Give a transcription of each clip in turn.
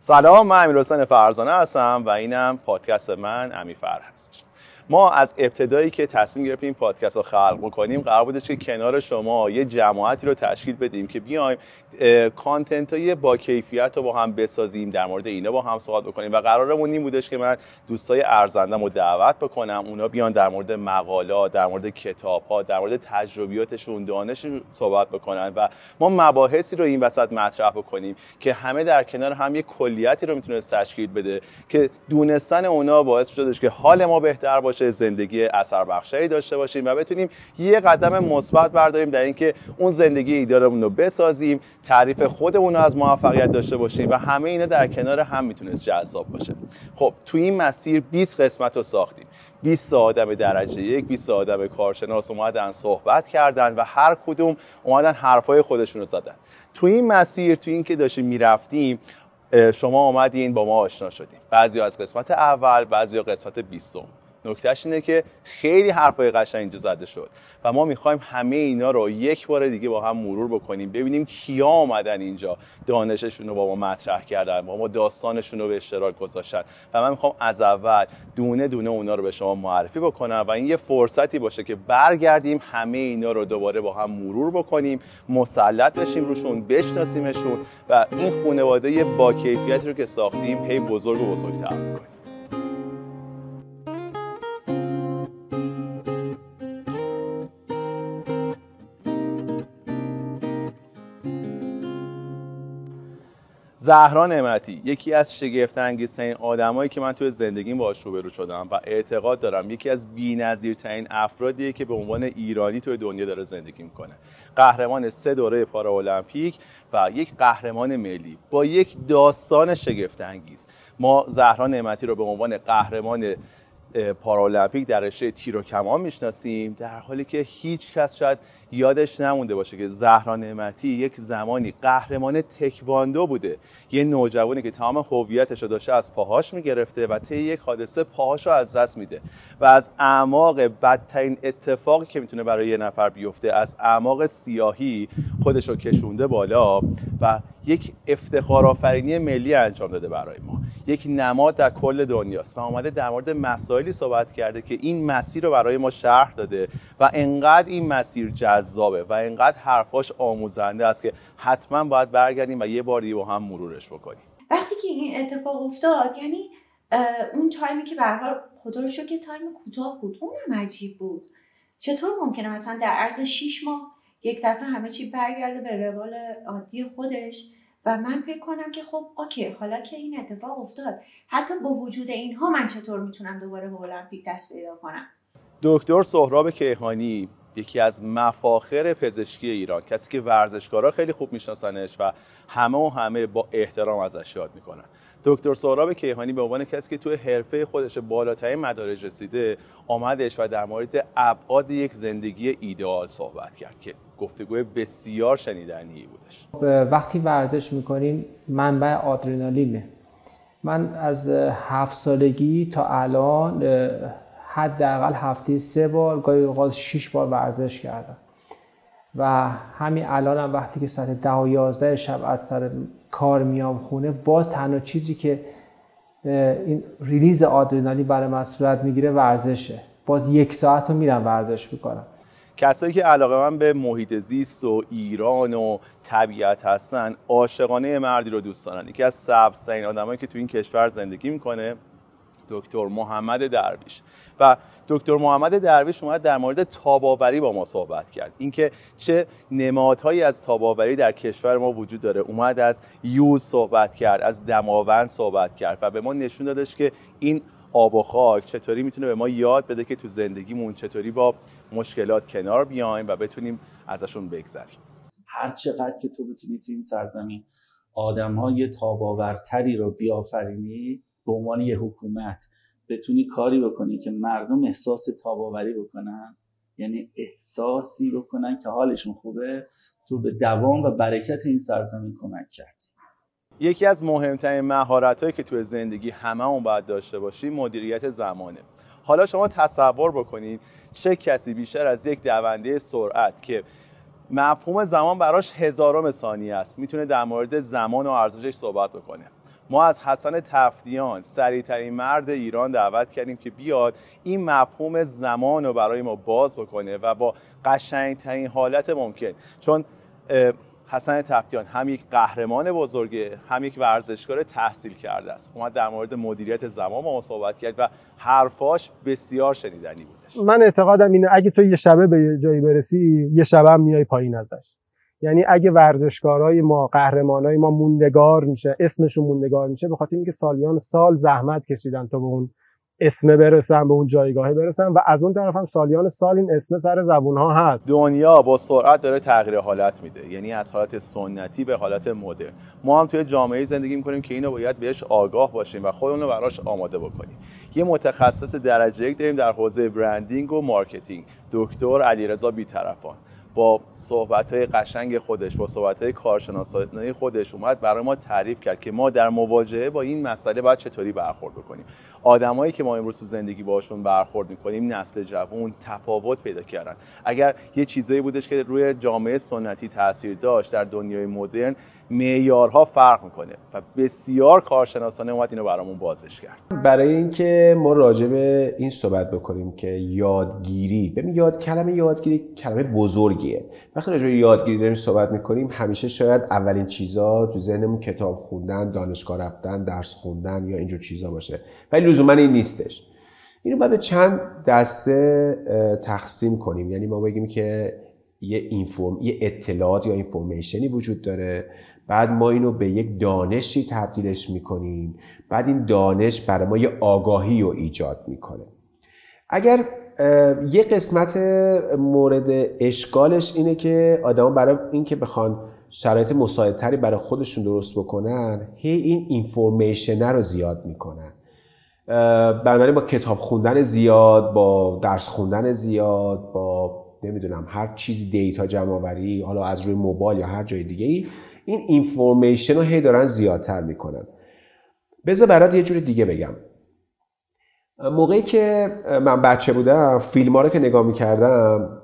سلام من امیر حسین فرزانه هستم و اینم پادکست من امی فر هستش ما از ابتدایی که تصمیم گرفتیم پادکست رو خلق بکنیم قرار بودش که کنار شما یه جماعتی رو تشکیل بدیم که بیایم کانتنت های با کیفیت رو با هم بسازیم در مورد اینا با هم صحبت بکنیم. و قرارمون این بودش که من دوستای ارزندم رو دعوت بکنم اونا بیان در مورد مقالات در مورد کتاب ها در مورد تجربیاتشون دانششون صحبت بکنن. و ما مباحثی رو این وسط مطرح بکنیم که همه در کنار هم یه کلیتی رو می‌تونست تشکیل بده که دونستن اونا باعث شدش که حال ما بهتر باشه. زندگی اثر بخشی داشته باشیم و بتونیم یه قدم مثبت برداریم در اینکه اون زندگی ایدارمون رو بسازیم تعریف خودمون رو از موفقیت داشته باشیم و همه اینا در کنار هم می‌تونست جذاب باشه. خب تو این مسیر 20 قسمت رو ساختیم. 20 آدم درجه یک 20 آدم کارشناس اومدن صحبت کردن و هر کدوم اومدن حرفای خودشون رو زدن. تو این مسیر تو این که داشتیم می‌رفتیم شما آمدین با ما آشنا شدیم. بعضی از قسمت اول بعضی قسمت 20 نکتهش اینه که خیلی حرفای قشنگ اینجا زده شد. و ما می‌خوایم همه اینا رو یک بار دیگه با هم مرور بکنیم ببینیم کیا آمدن اینجا دانششون رو با ما مطرح کردن با ما داستانشون رو به اشتراک گذاشتن. و من می‌خوام از اول دونه دونه اونا رو به شما معرفی بکنم و این یه فرصتی باشه که برگردیم همه اینا رو دوباره با هم مرور بکنیم مسلط بشیم روشون بشناسیمشون و این خانواده با کیفیتی رو که ساختیم هی بزرگ و بزرگتر بکنیم زهرا نعمتی یکی از شگفت انگیزترین آدمایی که من توی زندگیم باهاش روبرو شدم و اعتقاد دارم یکی از بی‌نظیرترین افرادیه که به عنوان ایرانی توی دنیا داره زندگی می‌کنه. قهرمان سه دوره پارالمپیک و یک قهرمان ملی. با یک داستان شگفت انگیز ما زهرا نعمتی رو به عنوان قهرمان پارالمپیک در رشته تیر و کمان می‌شناسیم در حالی که هیچ کس شاید یادش نمونده باشه که زهرا نعمتی یک زمانی قهرمان تکواندو بوده. یه نوجوانی که تمام هویتش رو داشته از پاهاش می‌گرفته و طی یک حادثه پاهاش رو از دست میده و از اعماق بدترین اتفاقی که می‌تونه برای یه نفر بیفته از اعماق سیاهی خودش رو کشونده بالا و یک افتخار آفرینی ملی انجام داده برای ما. یک نماد در کل دنیاست و اومده در مورد مسائلی صحبت کرده که این مسیر رو برای ما شرح داده و انقدر این مسیر جذابه و انقدر حرفاش آموزنده است که حتما باید برگردیم و یه بار دیگه با هم مرورش بکنیم. وقتی که این اتفاق افتاد یعنی اون time ی که به حال خدا رو که time کوتاه بود اونم عجیب بود. چطور ممکنه مثلا در عرض 6 ماه یک دفعه همه چی برگرده به روال عادی خودش؟ و من فکر کنم که خب okay حالا که این اتفاق افتاد حتی با وجود اینها من چطور می‌تونم دوباره به المپیک دست پیدا کنم؟ دکتر سهراب کیهانی یکی از مفاخر پزشکی ایران. کسی که ورزشکارا خیلی خوب میشناسنش و همه و همه با احترام ازش یاد می‌کنن. دکتر سهراب کیهانی به عنوان کسی که توی حرفه خودش بالاترین مدارج رسیده آمدش و در مورد ابعاد یک زندگی ایدئال صحبت کرد که گفتگوی بسیار شنیدنی بودش. وقتی ورزش می‌کنین منبع آدرنالینه. من از هفت سالگی تا الان حداقل هفته سه بار گاهی اوقات شش بار ورزش کردم. و همین الانم هم وقتی که ساعت ده و یازده شب از سر کار میام خونه باز تنها چیزی که این ریلیز آدرنالین برای من صورت می‌گیره ورزشه. باز یک ساعت رو میرم ورزش می‌کنم. کسایی که علاقه من به محیط زیست و ایران و طبیعت هستن عاشقانه مردی رو دوست دارن. یکی از سبزترین آدمایی که تو این کشور زندگی می‌کنه دکتر محمد درویش. و دکتر محمد درویش اومد در مورد تاباوری با ما صحبت کرد. اینکه چه نمادهایی از تاباوری در کشور ما وجود داره. اومد از یوز صحبت کرد از دماوند صحبت کرد و به ما نشون دادش که این آب و خاک چطوری می‌تونه به ما یاد بده که تو زندگیمون چطوری با مشکلات کنار بیایم و بتونیم ازشون بگذریم. هر چقدر که تو بتونی تو این سرزمین آدم های تاباورتری رو بیافرینی به عنوان یه حکومت بتونی کاری بکنی که مردم احساس تاباوری بکنن؟ یعنی احساسی بکنن که حالشون خوبه؟ تو به دوام و برکت این سرزمین کمک کرد یکی از مهمترین مهارت که توی زندگی همه اون باید داشته باشیم مدیریت زمانه. حالا شما تصور بکنید چه کسی بیشتر از یک دونده سرعت که مفهوم زمان براش هزارم ثانیه است می‌تونه در مورد زمان و ارزشش صحبت بکنه. ما از حسن تفدیان سریعترین مرد ایران دعوت کردیم که بیاد این مفهوم زمان رو برای ما باز بکنه و با قشنگترین حالت ممکن. چون حسن تفتیان هم یک قهرمان بزرگه هم یک ورزشکار تحصیل کرده است. اومد در مورد مدیریت زمان ما صحبت کرد و حرفاش بسیار شنیدنی بودش. من اعتقادم اینه اگه تو یه شبه به یه جایی برسی یه شبه هم میای پایین ازش. یعنی اگه ورزشکارای ما قهرمانای ما موندگار میشه اسمشون موندگار میشه به خاطر اینکه سالیان سال زحمت کشیدن تا به اون اسمه برسن به اون جایگاهه برسن و از اون طرف هم سالیان سال این اسم سر زبون ها هست. دنیا با سرعت داره تغییر حالت میده یعنی از حالت سنتی به حالت مدرن. ما هم توی جامعه زندگی می‌کنیم که اینو باید بهش آگاه باشیم و خودمون رو براش آماده بکنیم. یه متخصص درجه یک داریم در حوزه branding و marketing دکتر علیرضا بیطرفان. با صحبت های قشنگ خودش با صحبت های کارشناسانه خودش اومد برای ما تعریف کرد که ما در مواجهه با این مسئله باید چطوری برخورد بکنیم. آدمایی که ما امروز تو زندگی باشون برخورد می‌کنیم نسل جوان تفاوت پیدا کردن. اگر یه چیزایی بودش که روی جامعه سنتی تاثیر داشت در دنیای مدرن معیارها فرق می‌کنه و بسیار کارشناسانه اومد اینو برامون بازش کرد. برای اینکه ما راجع به این صحبت بکنیم که یادگیری ببین یاد کلمه یادگیری کلمه بزرگیه. وقتی راجع به یادگیری داریم صحبت می‌کنیم همیشه شاید اولین چیزا تو ذهنمون کتاب خوندن دانشگاه رفتن درس خوندن یا اینجور چیزا باشه. ولی لزوما این نیستش. اینو باید به چند دسته تقسیم کنیم. یعنی ما بگیم که یه اینفورم یه اطلاعات یا اینفورمیشنی وجود داره. بعد ما اینو به یک دانشی تبدیلش می‌کنیم. بعد این دانش برای ما یه آگاهی رو ایجاد می‌کنه. اگر یه قسمت مورد اشکالش اینه که آدما برای اینکه بخوان شرایط مساعدتری برای خودشون درست بکنن هی این اینفورمیشن رو زیاد می‌کنن. بنابراین با کتاب خوندن زیاد با درس خوندن زیاد با نمی‌دونم هر چیز دیتا جمع آوری حالا از روی موبایل یا هر جای دیگه ای این اینفورمیشن رو هی دارن زیادتر می‌کنن. بذار برات یه جور دیگه بگم. موقعی که من بچه بودم فیلم ها رو که نگاه می‌کردم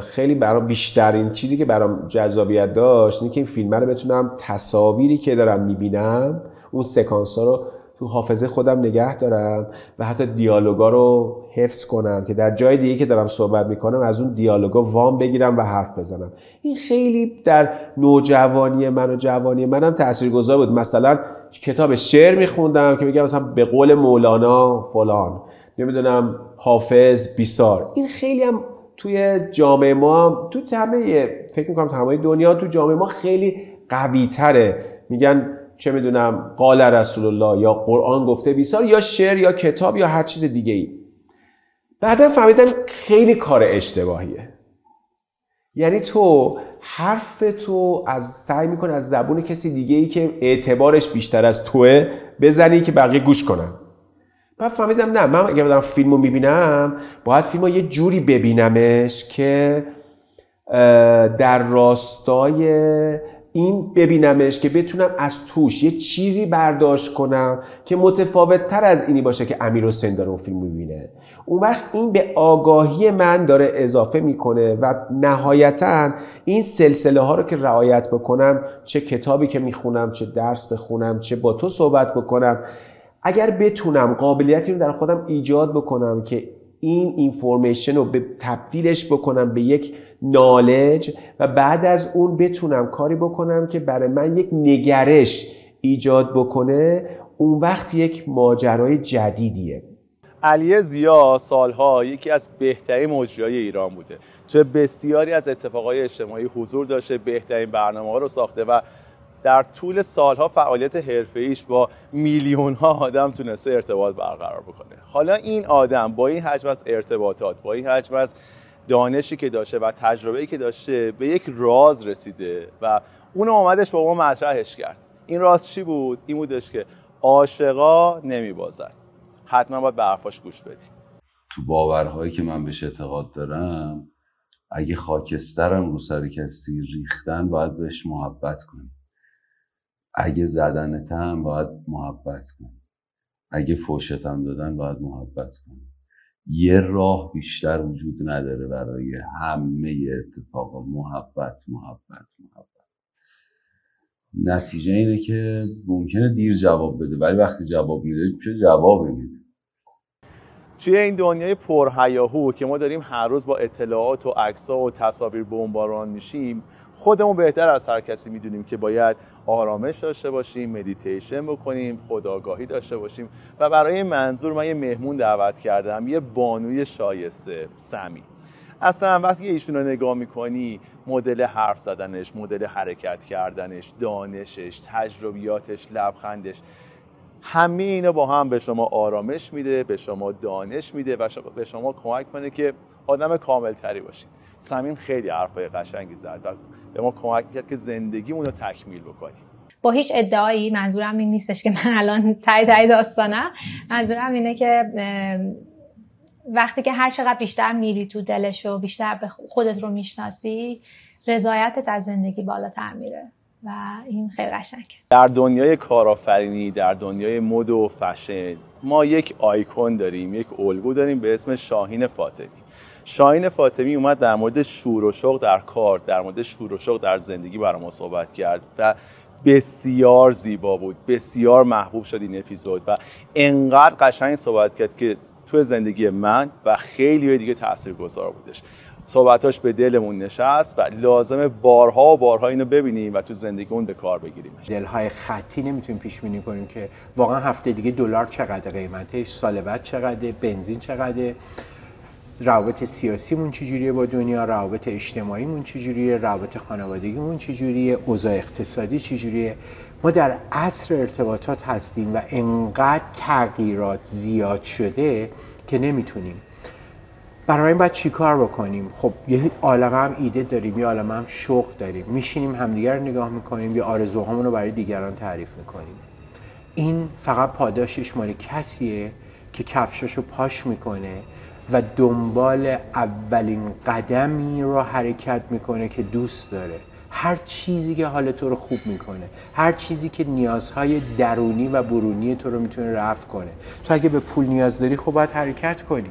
خیلی برام بیشترین چیزی که برام جذابیت داشت اینه که این فیلم رو بتونم تصاویری که دارم می‌بینم اون سکانس ها رو تو حافظه خودم نگه دارم و حتی دیالوگا رو حفظ کنم که در جای دیگه که دارم صحبت می‌کنم از اون دیالوگا وام بگیرم و حرف بزنم. این خیلی در نوجوانی من و جوانی منم تاثیرگذار بود. مثلا کتاب شعر میخوندم که میگم مثلا به قول مولانا فلان نمی‌دونم حافظ بیسار. این خیلی هم توی جامعه ما تو همه فکر می‌کنم تمام دنیا تو جامعه ما خیلی قوی تره میگن چه می‌دونم قال رسول الله یا قرآن گفته بیسار یا شعر یا کتاب یا هر چیز دیگه ای بعدا فهمیدم خیلی کار اشتباهیه. یعنی تو حرف تو از سعی می‌کنه از زبون کسی دیگه ای که اعتبارش بیشتر از توه بزنی که بقیه گوش کنن. بعد فهمیدم نه من اگه دارم فیلم رو می‌بینم باید فیلم یه جوری ببینمش که در راستای این ببینمش که بتونم از توش یه چیزی برداشت کنم که متفاوت تر از اینی باشه که امیر حسین داره اون فیلم می‌بینه. اون وقت این به آگاهی من داره اضافه می‌کنه و نهایتا این سلسله ها رو که رعایت بکنم چه کتابی که می‌خونم چه درس بخونم چه با تو صحبت بکنم اگر بتونم قابلیتی رو در خودم ایجاد بکنم که این اینفورمیشن رو به تبدیلش بکنم به یک نالج و بعد از اون بتونم کاری بکنم که برای من یک نگرش ایجاد بکنه اون وقت یک ماجرای جدیدیه. علی زیا سالها یکی از بهترین مجریای ایران بوده. تو بسیاری از اتفاقای اجتماعی حضور داشته بهترین برنامه ها رو ساخته و در طول سالها فعالیت حرفه با میلیون ها آدم تونسته ارتباط برقرار بکنه. حالا این آدم با این حجم از ارتباطات با این حجم از دانشی که داشته و تجربه‌ای که داشته به یک راز رسیده و اون آمدش با ما مطرحش کرد. این راز چی بود؟ این بودش که عاشقا نمیبازن حتما باید به حرفاش گوش بدیم. تو باورهایی که من بهش اعتقاد دارم اگه خاکسترم رو سر کسی ریختن باید بهش محبت کنی. اگه زدنتم باید محبت کنی. اگه فوشتم دادن باید محبت کنی. یه راه بیشتر وجود نداره برای همه اتفاقا. محبت محبت محبت. نتیجه اینه که ممکنه دیر جواب بده ولی وقتی جواب میده چه جوابی میده؟ توی این دنیای پرهیاهو که ما داریم هر روز با اطلاعات و عکس‌ها و تصاویر بمباران میشیم خودمون بهتر از هر کسی می‌دونیم که باید آرامش داشته باشیم مدیتیشن بکنیم خداگاهی داشته باشیم. و برای این منظور من یه مهمون دعوت کردم یه بانوی شایسته سمی. اصلا وقتی ایشون رو نگاه می‌کنی مدل حرف زدنش مدل حرکت کردنش دانشش تجربیاتش لبخندش همه اینا با هم به شما آرامش میده به شما دانش میده و به شما کمک کنه که آدم کامل تری باشید سمین خیلی حرفای قشنگی زد به ما کمک کرد که زندگیمون رو تکمیل بکنیم. با هیچ ادعایی منظورم این نیستش که من الان تای تای داستانم منظورم اینه که وقتی که هر چقدر بیشتر میری تو دلش و بیشتر به خودت رو می‌شناسی رضایتت از زندگی بالاتر میره و این خیلی قشنگ. در دنیای کارآفرینی در دنیای مد و فشن ما یک آیکون داریم یک الگو داریم به اسم شاهین فاطمی. شاهین فاطمی اومد در مورد شور و شوق در کار در مورد شور و شوق در زندگی برای ما صحبت کرد و بسیار زیبا بود بسیار محبوب شد این اپیزود و انقدر قشنگ صحبت کرد که تو زندگی من و خیلی دیگه تاثیرگذار بودش. صحبتاش به دلمون نشست و لازمه بارها و بارها اینو ببینیم و تو زندگیمون به کار بگیریم دلهای خطی نمی‌تونیم پیش بینی کنیم که واقعا هفته دیگه دلار چقدر قیمتش سال بعد چقدر بنزین چقدر. روابط سیاسیمون چجوریه با دنیا روابط اجتماعیمون چجوریه روابط خانوادگیمون چجوریه اوضاع اقتصادی چجوریه؟ ما در عصر ارتباطات هستیم و انقدر تغییرات زیاد شده که نمی‌تونیم. برای این باید چیکار بکنیم؟ خب یه عالم هم ایده داریم یه عالم هم شوق داریم. میشینیم همدیگر نگاه می‌کنیم یا آرزوهامون رو برای دیگران تعریف می‌کنیم. این فقط پاداشش مال کسیه که کفشاشو پاش می‌کنه. و دنبال اولین قدمی رو حرکت می‌کنه که دوست داره. هر چیزی که حال تو رو خوب می‌کنه هر چیزی که نیازهای درونی و برونی تو رو می‌تونه رفع کنه. تو اگه به پول نیاز داری خب باید حرکت کنی.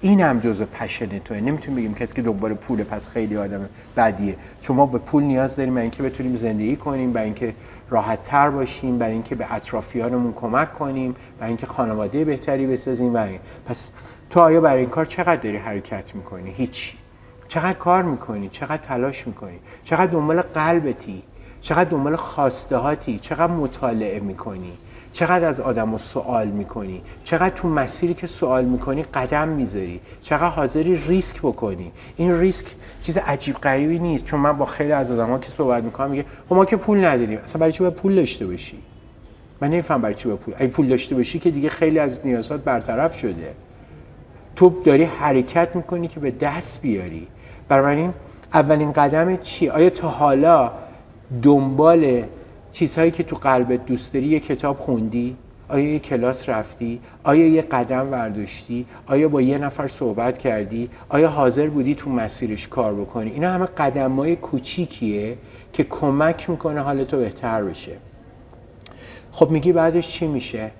این هم جزء پشن توه. نمی‌تونیم بگیم کسی که دنبال پول پس خیلی آدم بدیه. چون ما به پول نیاز داریم برای اینکه بتونیم زندگی کنیم برای اینکه راحت تر باشیم برای اینکه به اطرافیانمون کمک کنیم برای اینکه خانواده بهتری بسازیم برای پس تو آیا برای این کار چقدر داری حرکت می‌کنی؟ هیچ چقدر کار می‌کنی؟ چقدر تلاش می‌کنی؟ چقدر دنبال قلبتی؟ چقدر دنبال خواستهاتی؟ چقدر مطالعه می‌کنی؟ چقدر از آدم رو سوال می‌کنی؟ چقدر تو مسیری که سوال می‌کنی قدم می‌ذاری؟ چقدر حاضری ریسک بکنی؟ این ریسک چیز عجیب غریبی نیست چون من با خیلی از آدم ها که صحبت می‌کنم میگه خب ما که پول نداریم اصلا برای چی باید پول داشته باشی؟ من نمیفهم برای چی باید پول اگه پول داشته باشی که دیگه خیلی از نیازات برطرف شده. تو داری حرکت می‌کنی که به دست بیاری. برای اولین قدم چی آیا تا حالا دنبال چیزهایی که تو قلبت دوست داری یه کتاب خوندی؟ آیا یه کلاس رفتی؟ آیا یه قدم ورداشتی؟ آیا با یه نفر صحبت کردی؟ آیا حاضر بودی تو مسیرش کار بکنی؟ اینا همه قدم های کوچیکیه که کمک می‌کنه حال تو بهتر بشه. خب میگی بعدش چی میشه؟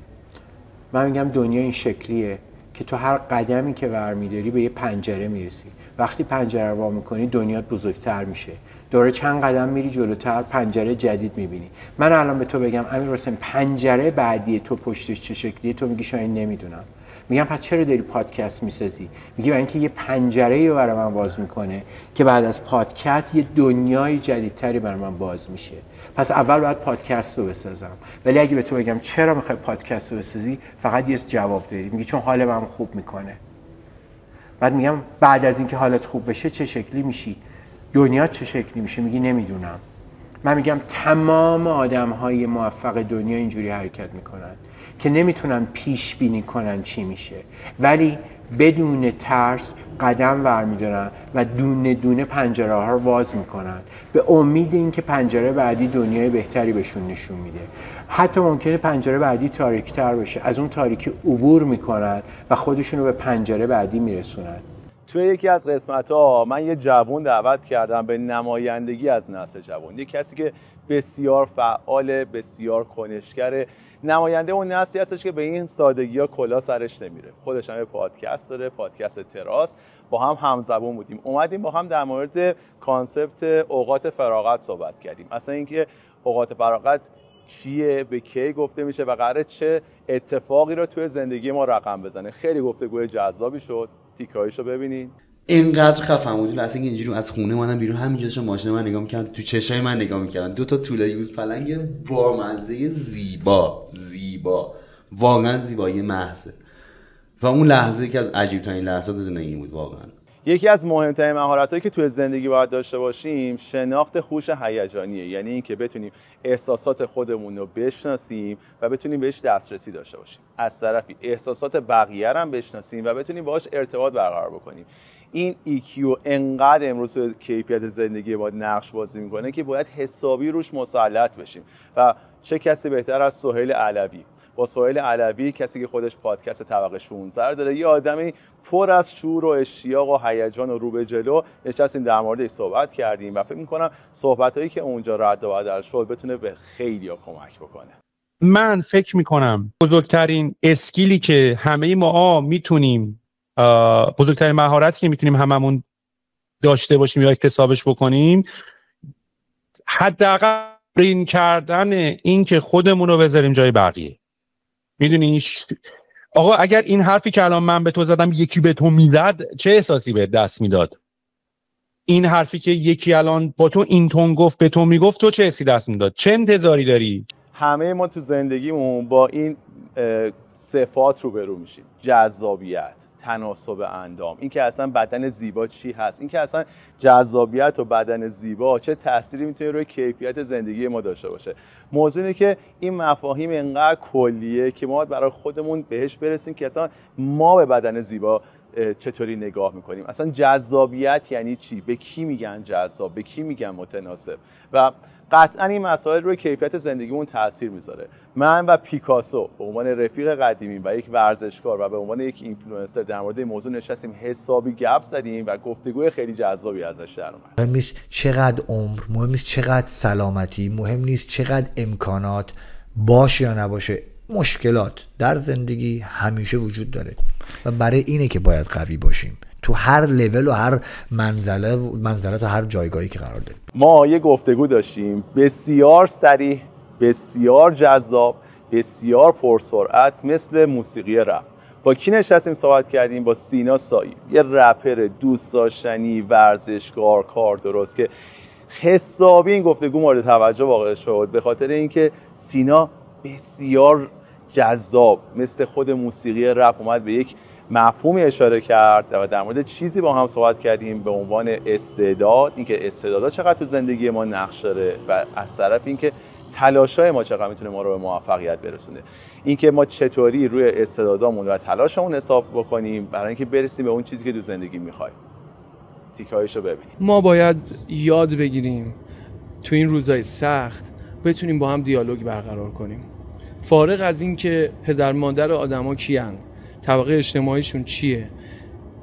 من میگم دنیا این شکلیه که تو هر قدمی که برمیداری به یه پنجره می‌رسی. وقتی پنجره رو می‌کنی دنیات بزرگتر میشه. دوره چند قدم میری جلوتر پنجره جدید می‌بینی. من الان به تو بگم امیر حسین پنجره بعدی تو پشتش چه شکلیه؟ تو میگی شاید نمی‌دونم. میگم پس چرا داری پادکست می‌سازی؟ میگی برای اینکه یه پنجره رو برای من باز می‌کنه که بعد از پادکست یه دنیای جدیدتری برای من باز میشه. پس اول باید پادکست رو بسازم. ولی اگه به تو بگم چرا می‌خوای پادکست رو بسازی فقط یه جواب داری. میگی چون حال من خوب می‌کنه. بعد میگم بعد از اینکه حالت خوب بشه چه شکلی میشی؟ دنیا چه شکلی میشه؟ میگی نمی‌دونم. من میگم تمام آدم های موفق دنیا اینجوری حرکت می‌کنن که نمی‌تونن پیش بینی کنن چی میشه. ولی بدون ترس قدم ورمیدارن و دونه دونه پنجره ها رو واز می‌کنن. به امید اینکه پنجره بعدی دنیای بهتری بهشون نشون میده. حتی ممکنه پنجره بعدی تاریک تر باشه. از اون تاریکی عبور می‌کنن و خودشون رو به پنجره بعدی میرسونن. توی یکی از قسمت ها من یه جوون دعوت کردم به نمایندگی از نسل جوان. یه کسی که بسیار فعال بسیار کنشگر. نماینده اون نسلی هستش که به این سادگی ها کلا سرش نمیره. خودش هم پادکست داره پادکست تراس. با هم همزبون بودیم. اومدیم با هم در مورد concept اوقات فراغت صحبت کردیم. اصلا اینکه اوقات فراغت چیه به کی گفته میشه و قراره چه اتفاقی رو توی زندگی ما رقم بزنه. خیلی گفتگوی جذابی شد. تیکه‌هاشو ببینین. اینقدر خفم بود. اصلا اینجوری از خونه منم بیرون همینجا داشتم ماشین من نگاه می‌کردم تو چشای من نگاه می‌کردن دو تا توله یوز پلنگ بامزه زیبا زیبا. واقعا زیبایی محضه. و اون لحظه که از عجیب ترین لحظات زندگی بود واقعا. یکی از مهمترین مهارت‌هایی که توی زندگی باید داشته باشیم شناخت هوش هیجانیه. یعنی اینکه بتونیم احساسات خودمون رو بشناسیم و بتونیم بهش دسترسی داشته باشیم. از طرفی احساسات بقیه هم بشناسیم و بتونیم باهاش ارتباط برقرار بکنیم. این EQ انقدر امروز کیفیت زندگی ما نقش بازی می‌کنه که باید حسابی روش مسلط بشیم. و چه کسی بهتر از سهیل علوی؟ با سهیل علوی کسی که خودش پادکست طبقه 16 داره. یه آدمی پر از شور و اشتیاق و هیجان و رو به جلو. نشستیم در موردش صحبت کردیم و فکر می‌کنم صحبتهایی که اونجا رد و بدل شد بتونه به خیلی ها کمک بکنه. من فکر می‌کنم بزرگترین اسکیلی که همه ما می‌تونیم بزرگترین مهارتی که می‌تونیم هممون داشته باشیم یا اکتسابش بکنیم حداقل رین کردن این که خودمون رو بذاریم جای بقیه. می‌دونی؟ آقا اگر این حرفی که الان من به تو زدم یکی به تو می‌زد چه احساسی به دست می‌داد؟ این حرفی که یکی الان با تو این تون گفت به تو می‌گفت تو چه حسی دست می‌داد؟ چه انتظاری داری؟ همه ما تو زندگیمون با این صفات روبرو میشیم. جذابیت. تناسب اندام. اینکه اصلا بدن زیبا چی هست؟ اینکه اصلا جذابیت و بدن زیبا چه تأثیری می‌تونه روی کیفیت زندگی ما داشته باشه؟ موضوع اینه که این مفاهیم انقدر کلیه که ما برای خودمون بهش برسیم که اصلا ما به بدن زیبا چطوری نگاه می‌کنیم. اصلا جذابیت یعنی چی؟ به کی میگن جذاب؟ به کی میگن متناسب؟ و قطعا این مسائل روی کیفیت زندگیمون تاثیر می‌ذاره. من و پیکاسو به عنوان رفیق قدیمی و یک ورزشکار و به عنوان یک اینفلوئنسر در مورد این موضوع نشستیم حسابی گپ زدیم و گفتگوی خیلی جذابی ازش در اومد. مهم نیست چقدر عمر مهم نیست چقدر سلامتی مهم نیست چقدر امکانات باشه یا نباشه. مشکلات در زندگی همیشه وجود داره و برای اینه که باید قوی باشیم. تو هر لول و هر منزله منزله تو هر جایگاهی که قرار داریم ما یه گفتگو داشتیم. بسیار سریع بسیار جذاب بسیار پرسرعت مثل موسیقی رپ. با کی نشستیم صحبت کردیم؟ با سینا سایی. یه رپر دوست داشتنی ورزشکار کار درست که حسابی این گفتگو مورد توجه واقع شد. به خاطر اینکه سینا بسیار جذاب مثل خود موسیقی رپ اومد به یک مفهومی اشاره کرد و در مورد چیزی با هم صحبت کردیم به عنوان استعداد اینکه استعدادها چقدر تو زندگی ما نقش داره و از طرف اینکه تلاشای ما چقدر می‌تونه ما رو به موفقیت برسونه. اینکه ما چطوری روی استعدادامون و تلاشمون حساب بکنیم برای اینکه برسیم به اون چیزی که تو زندگی می‌خوایم. تیکایشو ببینیم. ما باید یاد بگیریم تو این روزای سخت بتونیم با هم دیالوگ برقرار کنیم. فارغ از اینکه پدر مادر آدما کیان طبقه اجتماعیشون چیه؟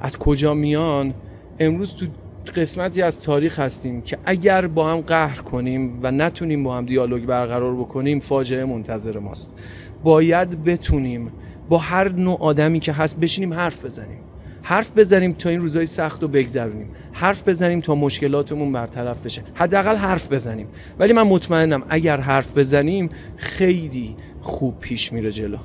از کجا میان؟ امروز تو قسمتی از تاریخ هستیم که اگر با هم قهر کنیم و نتونیم با هم دیالوگ برقرار بکنیم فاجعه منتظر ماست. باید بتونیم با هر نوع آدمی که هست بشینیم حرف بزنیم. حرف بزنیم تا این روزای سخت رو بگذرونیم. حرف بزنیم تا مشکلاتمون برطرف بشه. حداقل حرف بزنیم. ولی من مطمئنم اگر حرف بزنیم خیلی خوب پیش میره جلو.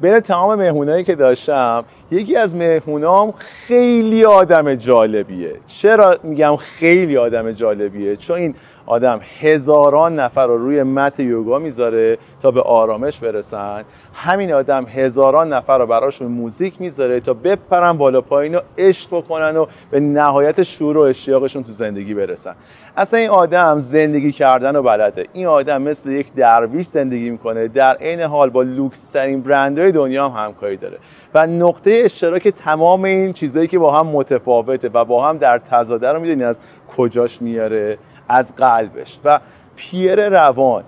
بین تمام مهمونایی که داشتم یکی از مهمونام خیلی آدم جالبیه. چرا میگم خیلی آدم جالبیه؟ چون این آدم هزاران نفر رو روی مت یوگا می‌ذاره تا به آرامش برسن. همین آدم هزاران نفر رو براشون موزیک می‌ذاره تا بپرن بالا پایین و عشق بکنن و به نهایت شور و اشتیاقشون تو زندگی برسن. اصلا این آدم زندگی کردن و بلده. این آدم مثل یک درویش زندگی می‌کنه. در عین حال با لوکس ترین برندهای دنیا هم همکاری داره. و نقطه اشتراک تمام این چیزهایی که با هم متفاوته و با هم در تضاده رو می‌دونی از کجاش میاره. از قلبش. و پیر روان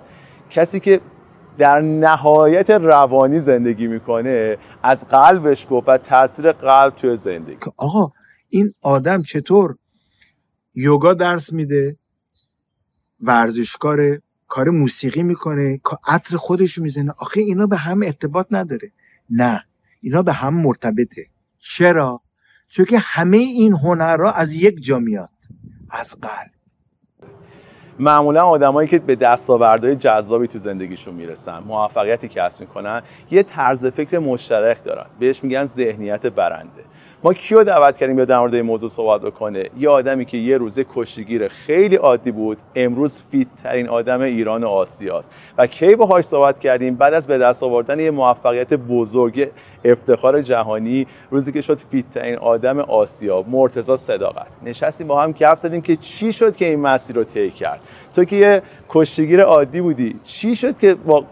کسی که در نهایت روانی زندگی می‌کنه از قلبش گفت و تاثیر قلب توی زندگی. آقا این آدم چطور یوگا درس میده ورزشکاره کار موسیقی می‌کنه عطر خودش می‌زنه. آخه اینا به هم ارتباط نداره. نه اینا به هم مرتبطه. چرا؟ چون که همه این هنرها از یک جا میاد. از قلب. معمولا آدمایی که به دستاوردهای جذابی تو زندگیشون می‌رسن موفقیتی کسب می‌کنن یه طرز فکر مشترک دارن. بهش میگن ذهنیت برنده. ما کیو دعوت کردیم بیا در مورد این موضوع صحبت بکنه؟ یه آدمی که یه روزی کشتیگیر خیلی عادی بود امروز fit ترین آدم ایران و آسیاست. و کی باهاش صحبت کردیم؟ بعد از به دست آوردن یه موفقیت بزرگ افتخار جهانی روزی که شد fit ترین آدم آسیا. مرتضی صداقت. نشستیم با هم گپ زدیم که چی شد که این مسیر رو طی کرد. تو که یه کشتیگیر عادی بودی چی شد که با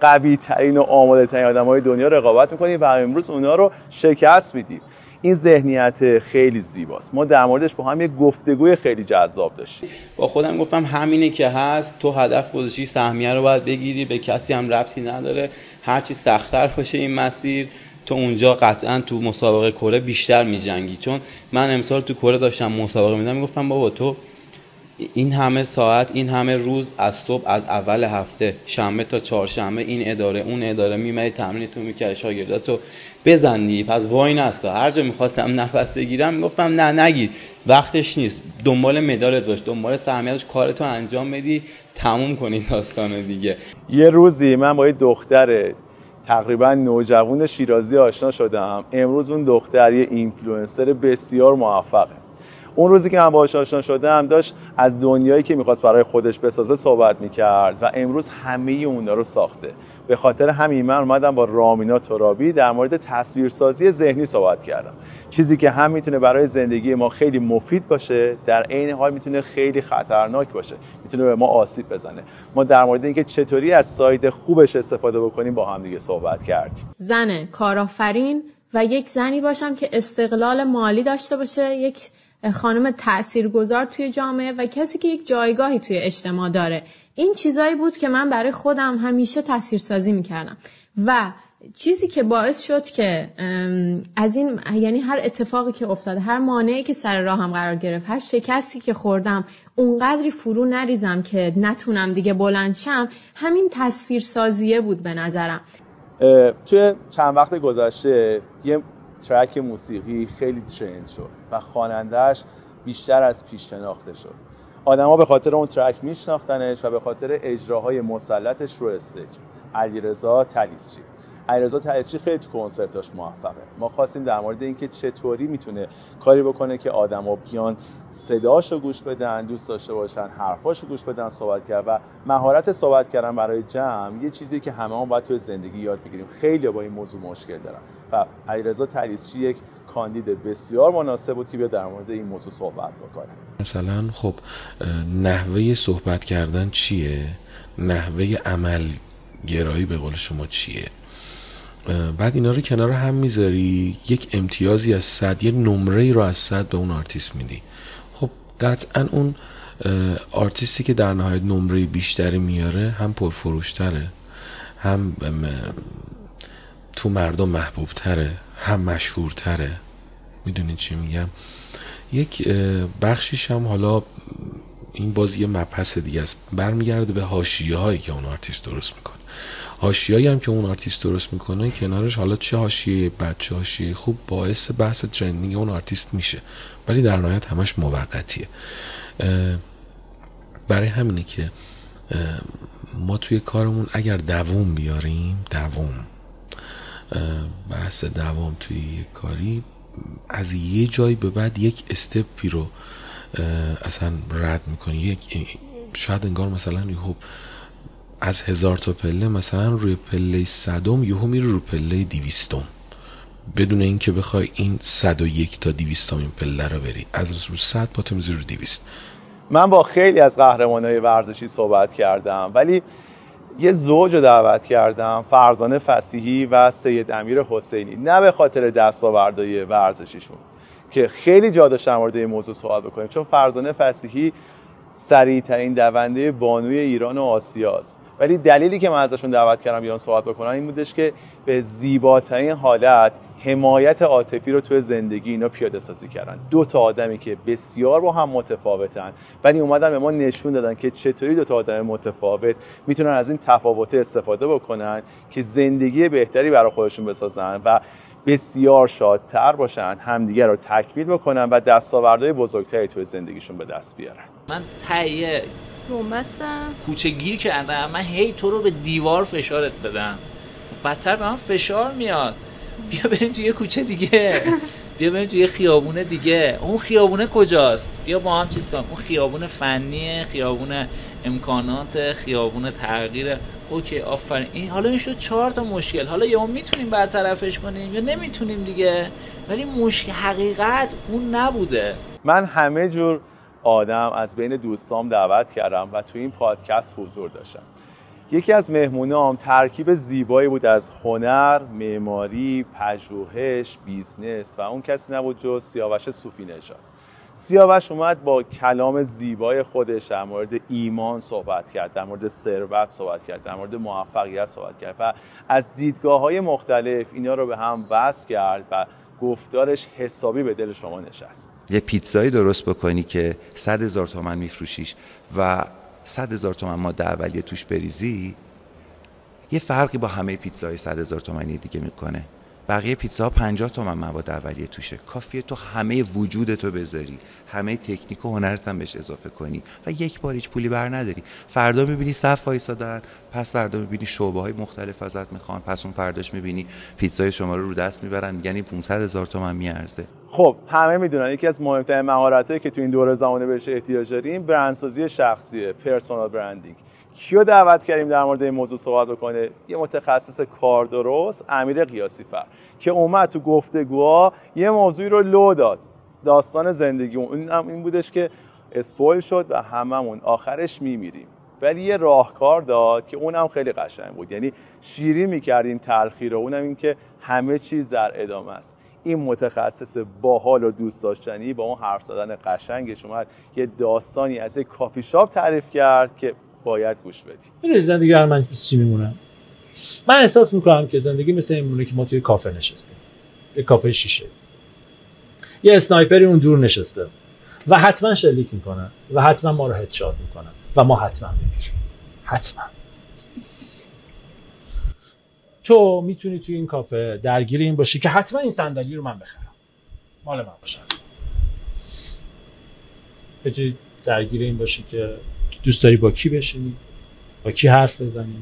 قوی ترین و آماده ترین آدم های دنیا رقابت می‌کنی و امروز اونا رو شکست میدی؟ این ذهنیت خیلی زیباست. ما در موردش با هم یه گفتگوی خیلی جذاب داشتیم. با خودم گفتم همینه که هست. تو هدف گذاشتی سهمیه رو باید بگیری. به کسی هم ربطی نداره. هرچی سختتر باشه این مسیر تو اونجا قطعا تو مسابقه کره بیشتر میجنگی. چون من امسال تو کره داشتم مسابقه میدم می‌گفتم بابا تو این همه ساعت این همه روز از صبح از اول هفته شنبه تا چهارشنبه این اداره اون اداره میومدی تمرین تو می‌کردی شاگرداتو بزنی پس واینستا هر جا می‌خواستم نفس بگیرم می‌گفتم نه نگیر. وقتش نیست. دنبال مدالت باش دنبال سهمیتش کارتو انجام بدی تموم کنی داستان دیگه. یه روزی من با یه دختر تقریبا نوجوان شیرازی آشنا شدم. امروز اون دختر یه اینفلوئنسر بسیار موفقه. اون روزی که من باهاش آشنا شدم داشت از دنیایی که می‌خواست برای خودش بسازه صحبت می‌کرد و امروز همه اونا رو ساخته. به خاطر همین من اومدم با رامینا ترابی در مورد تصویرسازی ذهنی صحبت کردم. چیزی که هم می‌تونه برای زندگی ما خیلی مفید باشه در عین حال می‌تونه خیلی خطرناک باشه. می‌تونه به ما آسیب بزنه. ما در مورد اینکه چطوری از ساید خوبش استفاده بکنیم با هم دیگه صحبت کردیم. زن کارآفرین و یک زنی باشم که استقلال مالی داشته باشه یک خانم تاثیرگذار توی جامعه و کسی که یک جایگاهی توی اجتماع داره. این چیزایی بود که من برای خودم همیشه تصویرسازی می‌کردم. و چیزی که باعث شد که از این یعنی هر اتفاقی که افتاده هر مانعی که سر راهم قرار گرفت هر شکستی که خوردم اونقدری فرو نریزم که نتونم دیگه بلند شم همین تصویرسازیه بود به نظرم. توی چند وقت گذشته یه ترک موسیقی خیلی ترند شد و خوانندهش بیشتر از پیش شناخته شد. آدما به خاطر اون ترک میشناختنش و به خاطر اجراهای مسلطش رو استیج. علیرضا تلیسچی. علیرضا تلیسچی خیلی تو کنسرتاش موفقه. ما خواستیم در مورد اینکه چطوری می‌تونه کاری بکنه که آدما بیان صداش رو گوش بدن دوست داشته باشن حرفاش رو گوش بدن صحبت کرد و مهارت صحبت کردن برای جمع یه چیزی که همه هم باید توی زندگی یاد بگیریم. خیلی با این موضوع مشکل دارن. و علیرضا طلیسچی یک کاندید بسیار مناسب بود که بیا در مورد این موضوع صحبت بکنه. مثلا خب نحوه صحبت کردن چیه؟ نحوه عمل گرایی به قول شما چیه؟ بعد اینا رو کنار هم می‌ذاری یک امتیازی از صد یه نمره رو از صد به اون آرتیست میدی. خب قطعا اون آرتیستی که در نهایت نمره بیشتری میاره هم پرفروشتره هم تو مردم محبوب تره هم مشهورتره. می‌دونید چی میگم؟ یک بخشیش هم حالا این باز یه مبحث دیگه است. برمیگرده به حاشیه هایی که اون آرتیست درست می‌کنه. حاشیه‌ای هم که اون آرتیست درست می‌کنه کنارش حالا چه حاشیه بد چه حاشیه خوب باعث بحث trending اون آرتیست میشه. ولی در نهایت همش موقتیه. برای همینه که ما توی کارمون اگر دووم بیاریم دووم بحث دوام توی یک کاری از یه جایی به بعد یک استپی رو اصلا رد می‌کنی. یک شاید انگار مثلا یهو از هزار تا پله مثلا روی پله صدم یهو میره رو پله دیویستم بدون اینکه بخوای این صد و یک تا دیویستم این پله رو بری. از رو صد با تو رو دیویست من با خیلی از قهرمانای ورزشی صحبت کردم ولی یه زوج رو دعوت کردم فرزانه فسیحی و سید امیر حسینی. نه به خاطر دستاوردهای ورزشیشون که خیلی جا داشت در مورد این موضوع صحبت بکنیم. چون فرزانه فسیحی سریعترین دونده بانوی ایران و آسیاست. ولی دلیلی که من ازشون دعوت کردم بیان صحبت بکنن این بودش که به زیباترین حالت حمایت عاطفی رو توی زندگی اینا پیاده سازی کردن. دو تا آدمی که بسیار با هم متفاوتن. ولی اومدن به ما نشون دادن که چطوری دو تا آدم متفاوت می‌تونن از این تفاوت استفاده بکنن که زندگی بهتری برای خودشون بسازن و بسیار شادتر باشن همدیگه رو تکمیل بکنن و دستاوردهای بزرگتری توی زندگیشون به دست بیارن. من تهیه بومبستم کوچه گیر کردم. من هی تو رو به دیوار فشارت بدم بدتر به من فشار میاد. بیا بریم توی یه کوچه دیگه. بیا بریم توی یه خیابون دیگه. اون خیابونه کجاست؟ بیا با هم چیز کنیم اون خیابون فنیه خیابون امکانات خیابون تغییر. اوکی آفرین. این حالا این شد چهار تا مشکل. حالا یا می‌تونیم برطرفش کنیم یا نمی‌تونیم دیگه؟ ولی مشکل حقیقت اون نبوده. من همه جور آدم از بین دوستام دعوت کردم و تو این پادکست حضور داشتم یکی از مهمونام ترکیب زیبایی بود از هنر، معماری، پژوهش، business و اون کسی نبود جز سیاوش صوفی نژاد. سیاوش اومد با کلام زیبای خودش در مورد ایمان صحبت کرد در مورد ثروت صحبت کرد در مورد موفقیت صحبت کرد و از دیدگاه های مختلف اینا رو به هم وصل کرد و گفتارش حسابی به دل شما نشست یه پیتزایی درست بکنی که صد هزار تومن میفروشیش و صد هزار تومن ما اولیه توش بریزی یه فرقی با همه پیتزای صد هزار تومنی دیگه می‌کنه. بقیه پیتزا 50 تومن مواد اولیه توشه. کافیه تو همه وجودتو بذاری. همه تکنیک و هنرت هم بهش اضافه کنی و یک بار هیچ پولی بر نداری. فردا می‌بینی صف وایسادن پس فردا می‌بینی شعبه های مختلف ازت می‌خوان پس اون فرداش می‌بینی پیتزای شما رو رو دست می‌برن میگن این 500 هزار تومن میارزه. خب همه می‌دونن یکی از مهمترین مهارتایی که تو این دوره زمانه بهش احتیاج داریم برندسازی شخصیه personal branding کیو دعوت کردیم در مورد این موضوع صحبت بکنه؟ یه متخصص کار درست امیر قیاسی فر که اومد تو گفتگوها یه موضوعی رو لو داد. داستان زندگی اون. هم این بودش که spoil شد و هممون آخرش میمیریم. ولی یه راهکار داد که اونم خیلی قشنگ بود. یعنی شیری می‌کردیم تلخی رو. اونم این که همه چیز در ادامه است. این متخصص باحال و دوست داشتنی با اون حرف زدن قشنگش اومد. یه داستانی از یک کافی شاپ تعریف کرد که باید گوش بدی. می‌دونی زندگی هر من چی میمونم من احساس می‌کنم که زندگی مثل این مونه که ما توی کافه نشستیم. یه کافه شیشه. یه اسنایپری اون دور نشسته. و حتما شلیک می‌کنه. و حتما ما رو هدشات می‌کنه. و ما حتما میمیریم حتما. تو می‌تونی توی این کافه درگیر این باشی که حتما این صندلی رو من بخرم. مال من باشه. بتونی درگیر این باشی که دوست داری با کی بشینی؟ با کی حرف بزنی؟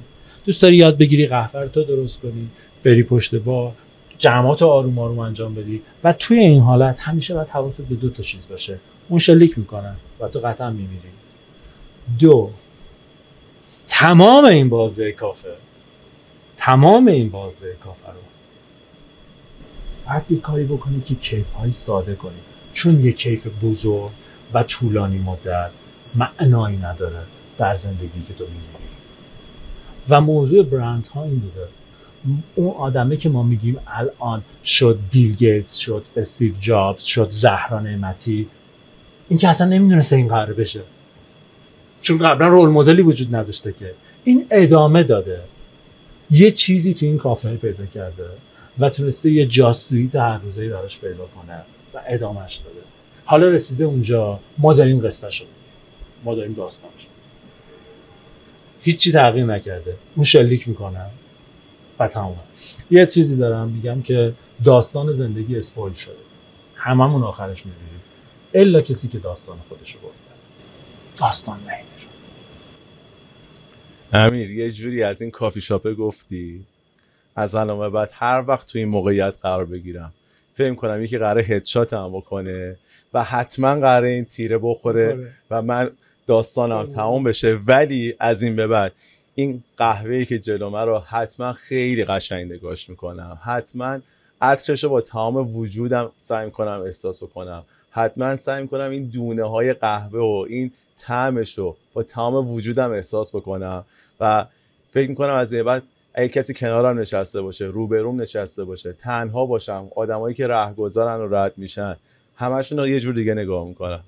دوست داری یاد بگیری قهوه درست کنی بری پشت با جمعات آروم آروم انجام بدی و توی این حالت همیشه باید حواست به دو تا چیز باشه. اون شلیک می‌کنن و تو قطعا میمیری. دو تمام این بازه کافه تمام این بازه کافه رو. باید یه کاری بکنی که کیف های ساده کنی. چون یه کیف بزرگ و طولانی مدت معنایی نداره در زندگی که تو می‌گیری و موضوع برند ها این بوده. اون آدمه که ما میگیم الان شد بیل گیتس شد استیو جابز شد زهرا نعمتی این که اصلا نمی‌دونسته این قرار بشه. چون قبلا رول مدلی وجود نداشته که. این ادامه داده. یه چیزی تو این کافه پیدا کرده و تونسته یه جاستویت هر روزه براش پیدا کنه و ادامهش داده حالا رسیده اونجا ما داریم قصه شد ما داریم داستانش هیچی تغییر نکرده. اون شلیک می‌کنم و تمام. یه چیزی دارم میگم که داستان زندگی اسپویل شده. هممون آخرش می‌بینیم الا کسی که داستان خودشو گفته. داستان نمیره امیر یه جوری از این کافی شاپه گفتی؟ از الان بعد هر وقت تو این موقعیت قرار بگیرم. فکر کنم یکی قرار هدشات هم بکنه و حتما قرار این تیره بخوره و من داستانم تمام بشه. ولی از این به بعد این قهوه‌ای که جلومه رو حتما خیلی قشنگ نگاش می‌کنم. حتما عطرش رو با تمام وجودم سعی کنم احساس بکنم. حتما سعی کنم این دونه های قهوه و این طعمش رو با تمام وجودم احساس بکنم و فکر می‌کنم از این بعد اگه کسی کنارم نشسته باشه روبروم نشسته باشه تنها باشم آدمایی که رهگذارن و رد میشن همشون رو یه جور دیگه نگاه می‌کنم.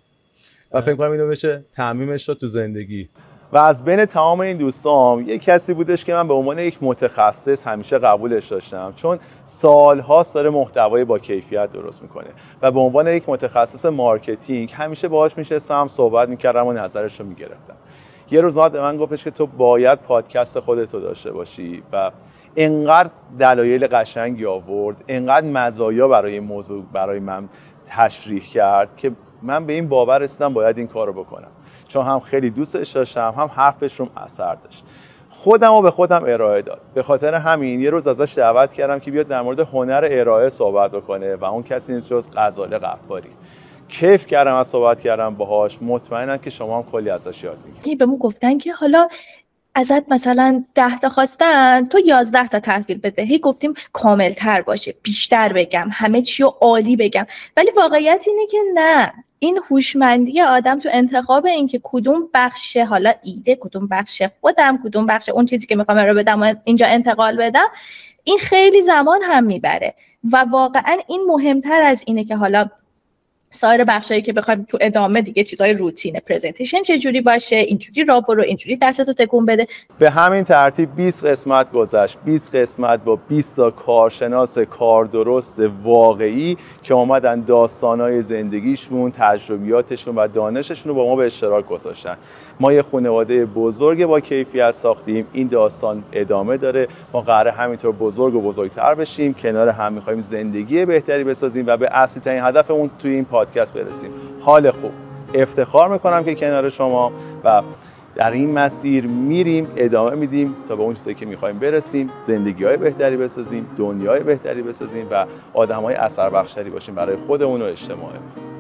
و فکر کنم اینو بشه تعمیمش رو تو زندگی. و از بین تمام این دوستام یه کسی بودش که من به عنوان یک متخصص همیشه قبولش داشتم. چون سالهاست داره محتوای با کیفیت درست می‌کنه و به عنوان یک متخصص marketing همیشه باهاش میشستم صحبت می‌کردم و نظرش رو می‌گرفتم. یه روز به من گفتش که تو باید پادکست خودت رو داشته باشی و انقدر دلایل قشنگی آورد انقدر مزایا برای این موضوع برای من تشریح کرد که من به این باور رسیدم باید این کارو بکنم. چون هم خیلی دوستش داشتم هم حرفش روم اثر داشت. خودم رو به خودم ارائه داد. به خاطر همین یه روز ازش دعوت کردم که بیاد در مورد هنر ارائه صحبت بکنه و اون کسی نیست جز غزاله قفاری کیف کردم از صحبت کردم باهاش. مطمئنم که شما هم کلی ازش یاد می‌گیرید. به گفتن که حالا ازت مثلا ده تا خواستن تو یازده تا تحویل بده. هی گفتیم کامل تر باشه. بیشتر بگم. همه چی رو عالی بگم. ولی واقعیت اینه که نه. این هوشمندی آدم تو انتخاب اینکه کدوم بخش حالا ایده کدوم بخش خودم کدوم بخش اون چیزی که می‌خوام رو بدم و اینجا انتقال بدم این خیلی زمان هم می‌بره. و واقعا این مهمتر از اینه که حالا سایر بخشایی که بخوایم تو ادامه دیگه چیزای روتین پرزنتیشن چه جوری باشه اینجوری را برو اینجوری دستتو تکون بده. به همین ترتیب 20 قسمت گذشت. 20 قسمت با 20 تا کارشناس کار درست واقعی که اومدن داستانای زندگیشون تجربیاتشون و دانششون رو با ما به اشتراک گذاشتن. ما یه خانواده بزرگ با کیفیت ساختیم. این داستان ادامه داره. ما قراره همینطور بزرگ و بزرگتر بشیم. کنار هم می‌خوایم زندگی بهتری بسازیم و به اصلی ترین هدفمون توی این پادکست برسیم. حال خوب. افتخار می‌کنم که کنار شما و در این مسیر میریم ادامه میدیم تا به اون چیزی که می‌خوایم برسیم زندگی های بهتری بسازیم دنیای بهتری بسازیم و آدم های اثر بخشری باشیم برای خودمون و اجتماعمون.